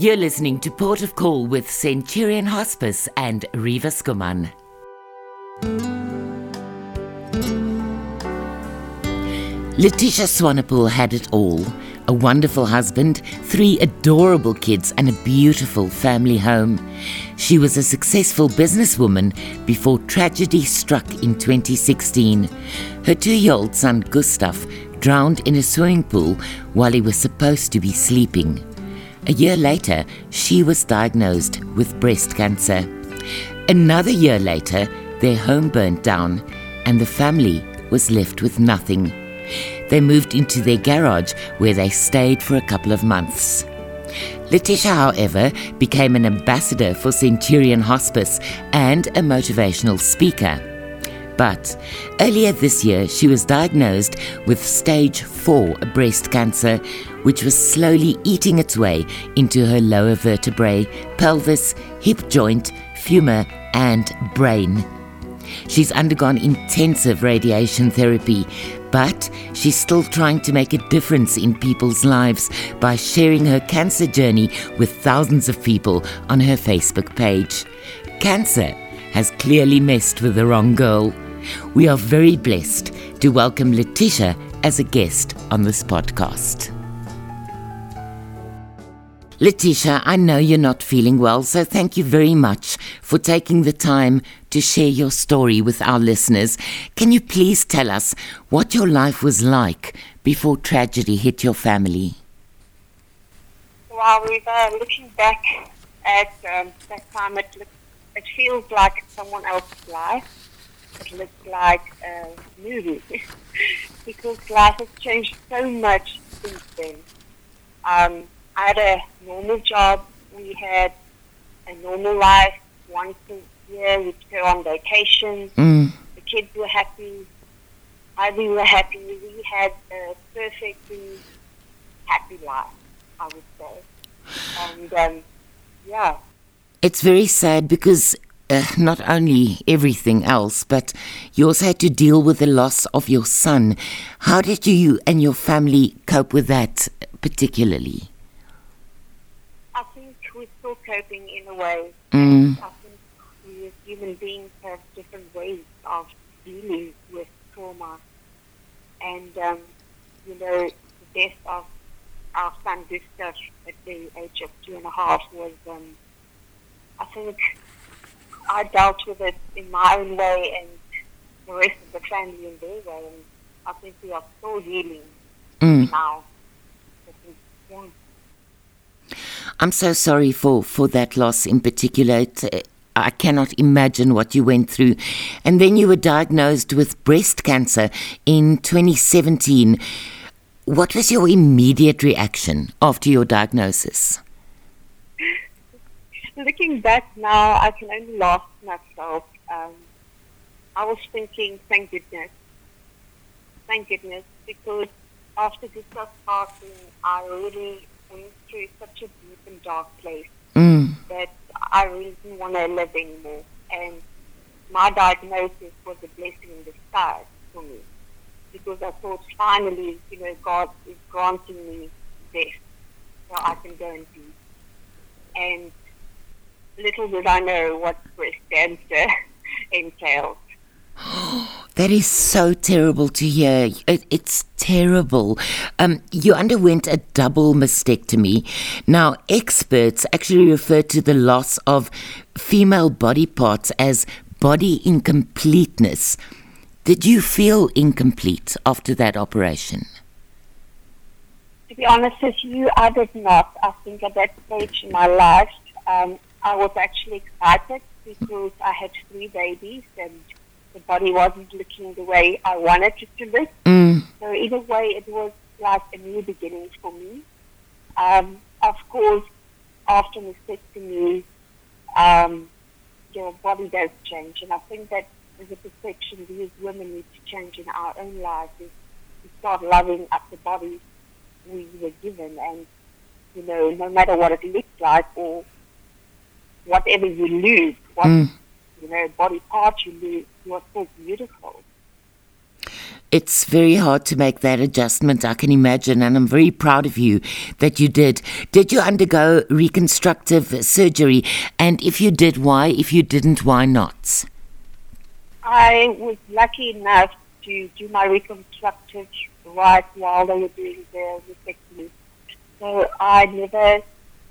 You're listening to Port of Call with Centurion Hospice and Riva Skuman. Letitia Swanepoel had it all a wonderful husband, three adorable kids, and a beautiful family home. She was a successful businesswoman before tragedy struck in 2016. Her two year old son, Gustav, drowned in a swimming pool while he was supposed to be sleeping. A year later, she was diagnosed with breast cancer. Another year later, their home burnt down and the family was left with nothing. They moved into their garage where they stayed for a couple of months. Letitia, however, became an ambassador for Centurion Hospice and a motivational speaker. But earlier this year, she was diagnosed with stage 4 breast cancer, which was slowly eating its way into her lower vertebrae, pelvis, hip joint, femur, and brain. She's undergone intensive radiation therapy, but she's still trying to make a difference in people's lives by sharing her cancer journey with thousands of people on her Facebook page. Cancer has clearly messed with the wrong girl. We are very blessed to welcome Letitia as a guest on this podcast. Letitia, I know you're not feeling well, so thank you very much for taking the time to share your story with our listeners. Can you please tell us what your life was like before tragedy hit your family? Well, we've uh, looking back at um, that time, it, it feels like someone else's life. It looks like a movie because life has changed so much since then. Um, I had a normal job. We had a normal life. Once a year, we'd go on vacation. Mm. The kids were happy. I, we were happy. We had a perfectly happy life, I would say. And um, yeah. It's very sad because uh, not only everything else, but you also had to deal with the loss of your son. How did you and your family cope with that particularly? I think we're still coping in a way. Mm. I think we as human beings have different ways of dealing with trauma. And, um, you know, the death of our son Gustav at the age of two and a half was, um, I think I dealt with it in my own way and the rest of the family in their way. And I think we are still healing Mm. now. I think, yeah. I'm so sorry for, for that loss in particular. It, uh, I cannot imagine what you went through. And then you were diagnosed with breast cancer in 2017. What was your immediate reaction after your diagnosis? Looking back now, I can only laugh at myself. Um, I was thinking, thank goodness. Thank goodness, because after Gustav's passing, I really went through such a deep and dark place Mm. that I really didn't want to live anymore. And my diagnosis was a blessing in disguise for me because I thought finally, you know, God is granting me death so I can go and be. And little did I know what breast cancer entails. That is so terrible to hear. It, it's terrible. Um, you underwent a double mastectomy. Now, experts actually refer to the loss of female body parts as body incompleteness. Did you feel incomplete after that operation? To be honest with you, I did not. I think at that stage in my life, um, I was actually excited because I had three babies and the body wasn't looking the way I wanted it to look. Mm. So in a way, it was like a new beginning for me. Um, of course, after mastectomy, um, your body does change, and I think that is a perception we as women need to change in our own lives. Is to start loving up the body we were given, and you know, no matter what it looks like or whatever you lose, what Mm. you know, body part you lose, you are still beautiful. It's very hard to make that adjustment, I can imagine, and I'm very proud of you that you did. Did you undergo reconstructive surgery? And if you did, why? If you didn't, why not? I was lucky enough to do my reconstructive right while they were doing the mastectomy. So I never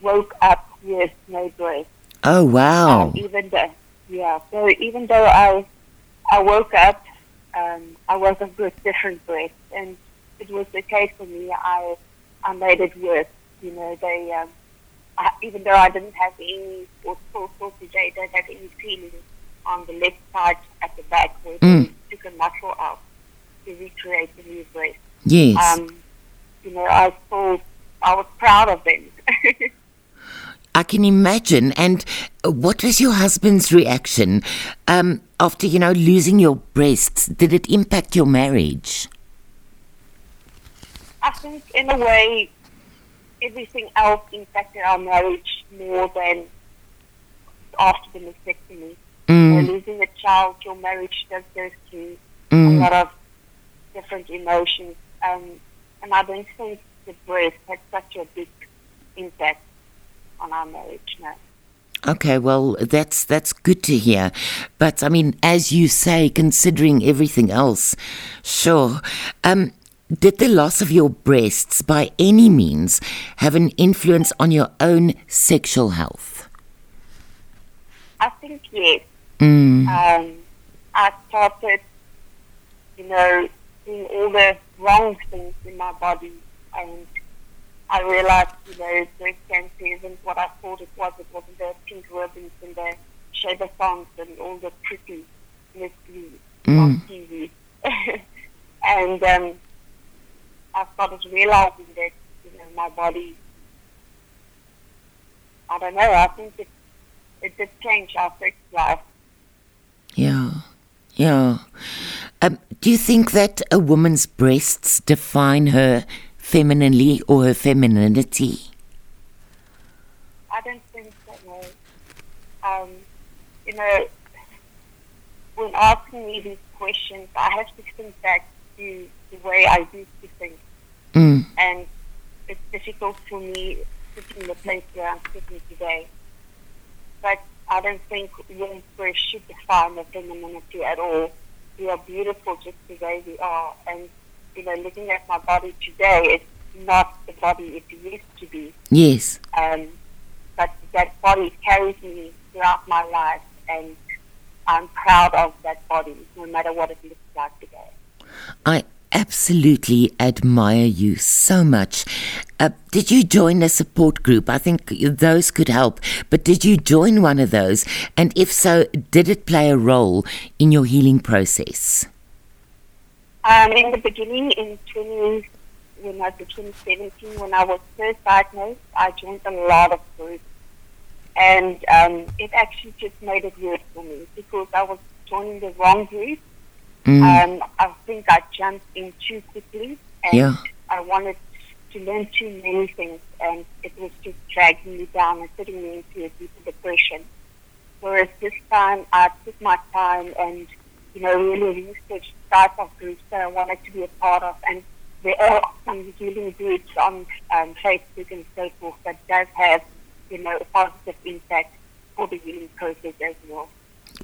woke up with no breast. Oh, wow. Um, even though, yeah, so even though I, I woke up um, I wasn't with different breasts, and it was okay for me. I I made it work. You know, they um, I, even though I didn't have any or full sausage, I don't have any feeling on the left side at the back where mm. they took a muscle out to recreate the new breast. Yes. Um, you know, I thought I was proud of them. I can imagine. And what was your husband's reaction um, after, you know, losing your breasts? Did it impact your marriage? I think, in a way, everything else impacted our marriage more than after the mastectomy. Mm. So losing a child, your marriage does go through mm. a lot of different emotions. Um, and I don't think the breast had such a big impact on our marriage now. Okay, well, that's that's good to hear. But I mean, as you say, considering everything else, sure. Um, did the loss of your breasts, by any means, have an influence on your own sexual health? I think yes. Mm. Um, I started, you know, doing all the wrong things in my body, and I realized, you know, breast cancer isn't what I thought it was. It wasn't the pink ribbons and the shaver songs and all the pretty mystery mm. on TV. and um, I started realizing that, you know, my body, I don't know, I think it, it did change our sex life. Yeah, yeah. Um, do you think that a woman's breasts define her femininely or her femininity? I don't think so, no. Um, you know, when asking me these questions, I have to think back to the way I used to think. Mm. And it's difficult for me sitting in the place where I'm sitting today. But I don't think breasts should define the femininity at all. We are beautiful just the way we are. And you know, looking at my body today, it's not the body it used to be. Yes. Um, but that body carries me throughout my life, and I'm proud of that body, no matter what it looks like today. I absolutely admire you so much. Uh, did you join a support group? I think those could help. But did you join one of those? And if so, did it play a role in your healing process? Um, in the beginning, in 20, when I was 2017, when I was first diagnosed, I joined a lot of groups. And um, it actually just made it worse for me because I was joining the wrong group. Mm. Um, I think I jumped in too quickly and yeah. I wanted to learn too many things and it was just dragging me down and putting me into a deeper depression. Whereas this time I took my time and you know, really research type of groups that I wanted to be a part of. And there are some healing groups on um, Facebook and so forth that does have, you know, a positive impact for the healing process as well.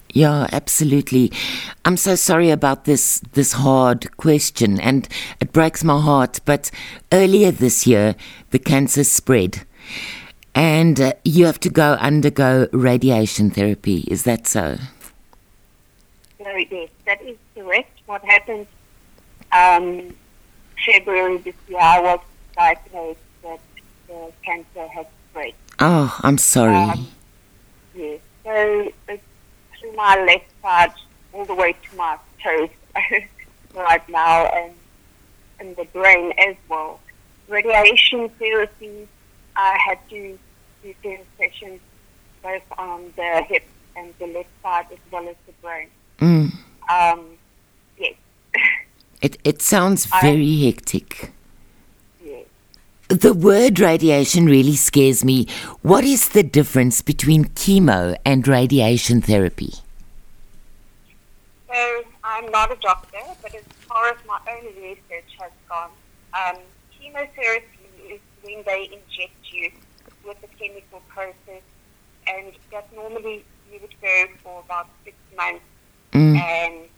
Yeah, absolutely. I'm so sorry about this this hard question and it breaks my heart, but earlier this year the cancer spread and uh, you have to go undergo radiation therapy. Is that so? Very yes, that is correct. What happened um, February this year, I was diagnosed that the cancer had spread. Oh, I'm sorry. Um, yes, so it's through my left side all the way to my toes right now, and and the brain as well. Radiation therapy, I had to do 10 sessions both on the hip and the left side as well as the brain. Mm. Um, yes. it, it sounds very I, hectic. Yes. The word radiation really scares me. What is the difference between chemo and radiation therapy? So, I'm not a doctor, but as far as my own research has gone, um, chemotherapy is when they inject you with a chemical process, and that normally you would go for about six months mm. and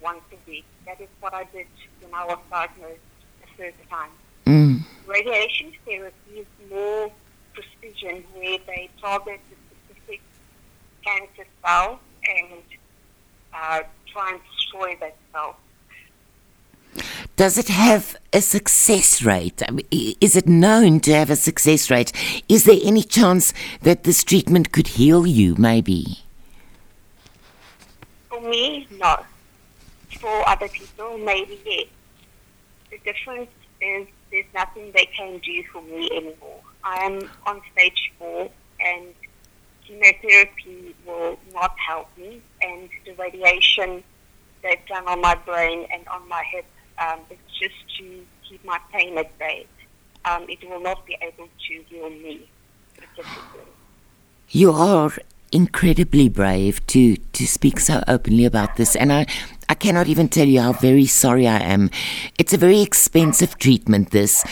once a week. That is what I did when I was diagnosed the first time. Mm. Radiation therapy is more precision, where they target the specific cancer cell and uh, try and destroy that cell. Does it have a success rate? I mean, is it known to have a success rate? Is there any chance that this treatment could heal you, maybe? Me, no. For other people, maybe yes. The difference is there's nothing they can do for me anymore. I'm on stage four, and chemotherapy will not help me, and the radiation they've done on my brain and on my hip um, is just to keep my pain at bay. Um, it will not be able to heal me You are incredibly brave to to speak so openly about this and I I cannot even tell you how very sorry I am. It's a very expensive treatment this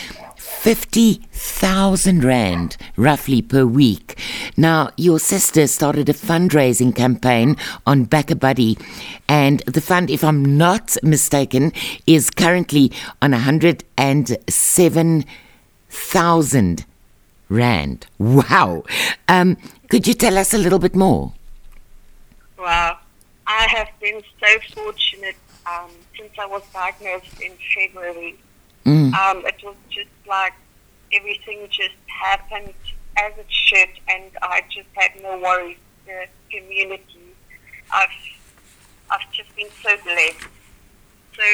50,000 Rand roughly per week. Now, your sister started a fundraising campaign on BackaBuddy, and the fund, if I'm not mistaken, is currently on 107,000 Rand. Wow. Um, could you tell us a little bit more? Wow. I have been so fortunate um, since I was diagnosed in February Mm. Um, it was just like everything just happened as it should, and I just had no worries. The community, I've, I've just been so blessed. So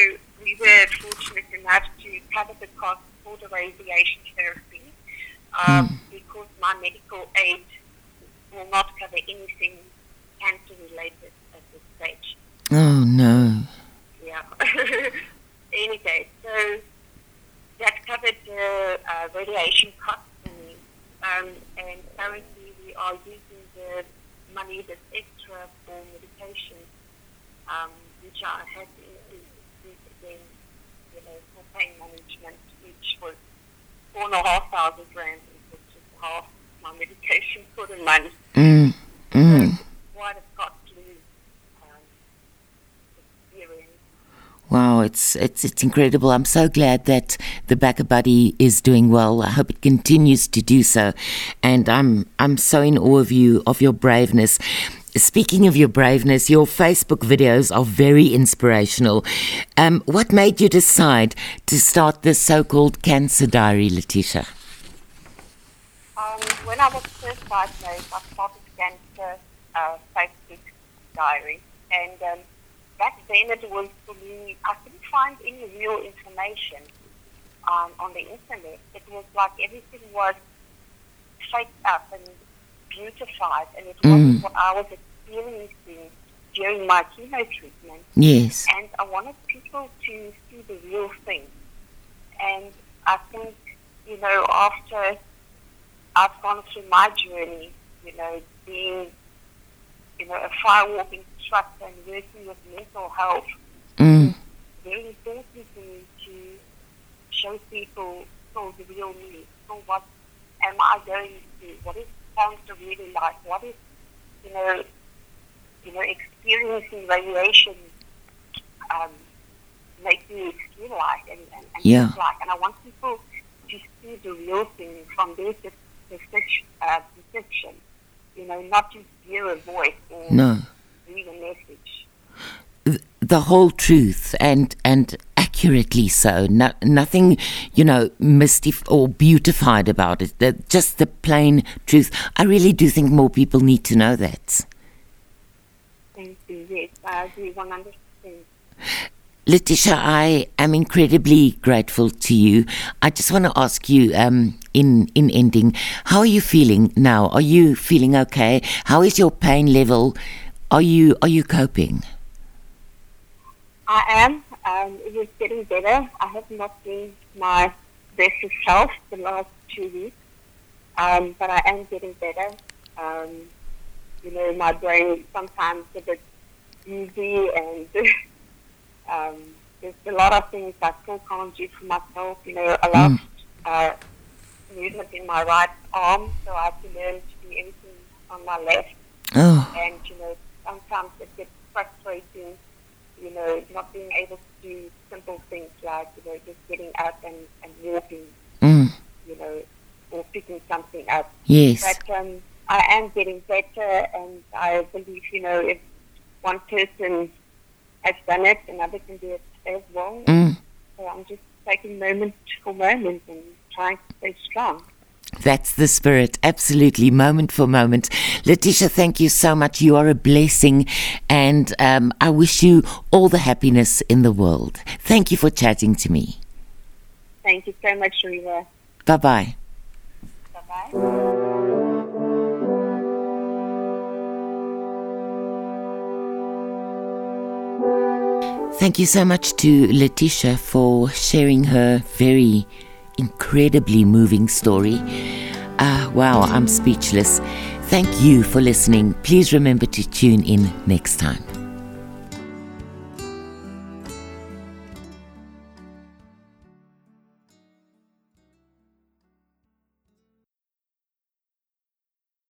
we were fortunate enough to cover the cost for the radiation therapy um, mm. because my medical aid will not cover anything cancer related at this stage. Oh no. Yeah. anyway, so that covered the uh, radiation costs. And, um, and currently we are using the money that's extra for medication, um, which I had to increase again, you know, for pain management, which was four and a half thousand rand, which is half my medication for the month. Mm. Mm. A Wow, it's it's it's incredible. I'm so glad that the BackaBuddy is doing well. I hope it continues to do so, and I'm I'm so in awe of you of your braveness. Speaking of your braveness, your Facebook videos are very inspirational. Um, what made you decide to start this so-called cancer diary, Letitia? When I was first diagnosed, I started cancer uh, Facebook diary, and um, back then it was for me, I couldn't find any real information um, on the internet. It was like everything was shaped up and beautified, and it mm. wasn't what I was experiencing during my chemo treatment. Yes. And I wanted people to see the real thing. And I think, you know, after I've gone through my journey, you know, being, you know, a fire walking instructor and working with mental health, mm. very important for me to show people so the real me. So what am I going through? What is cancer really like? What is, you know, you know, experiencing radiation um, make me feel like and, and, and yeah. like. And I want people to see the real thing from their perception, uh, perception you know, not just hear a voice or no message. The whole truth and and accurately so. No, nothing, you know, mystif or beautified about it. The, just the plain truth. I really do think more people need to know that. Thank you. Yes, I agree one hundred percent. Letitia, I am incredibly grateful to you. I just want to ask you, um, in in ending, how are you feeling now? Are you feeling okay? How is your pain level? Are you are you coping? I am. Um, it is getting better. I have not been my best self the last two weeks, um, but I am getting better. Um, you know, my brain sometimes a bit easy and Um, there's a lot of things I still can't do for myself. You know, I lost mm. uh, movement in my right arm, so I have to learn to do everything on my left. Oh. And, you know, sometimes it gets frustrating, you know, not being able to do simple things like, you know, just getting up and, and walking, mm. you know, or picking something up. Yes. But um, I am getting better, and I believe, you know, if one person has done it, and others can do it as well. Mm. So I'm just taking moment for moment and trying to stay strong. That's the spirit, absolutely, moment for moment. Letitia, thank you so much. You are a blessing, and um, I wish you all the happiness in the world. Thank you for chatting to me. Thank you so much, Riva. Bye bye. Bye bye. Thank you so much to Letitia for sharing her very incredibly moving story. Uh, wow, I'm speechless. Thank you for listening. Please remember to tune in next time.